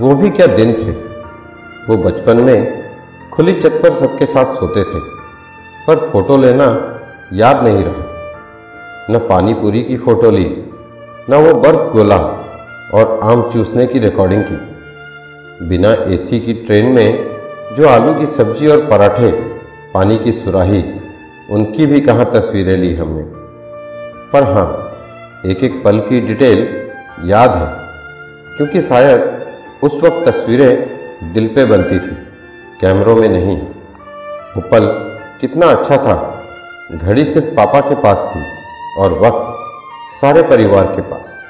वो भी क्या दिन थे? वो बचपन में खुली छत पर सबके साथ सोते थे, पर फ़ोटो लेना याद नहीं रहा। न पानी पूरी की फ़ोटो ली, न वो बर्फ़ गोला और आम चूसने की रिकॉर्डिंग की। बिना एसी की ट्रेन में जो आलू की सब्ज़ी और पराठे, पानी की सुराही, उनकी भी कहाँ तस्वीरें ली हमने। पर हाँ एक एक पल की डिटेल याद है, क्योंकि शायद उस वक्त तस्वीरें दिल पे बनती थी, कैमरों में नहीं। वो पल कितना अच्छा था। घड़ी सिर्फ़ पापा के पास थी और वक्त सारे परिवार के पास।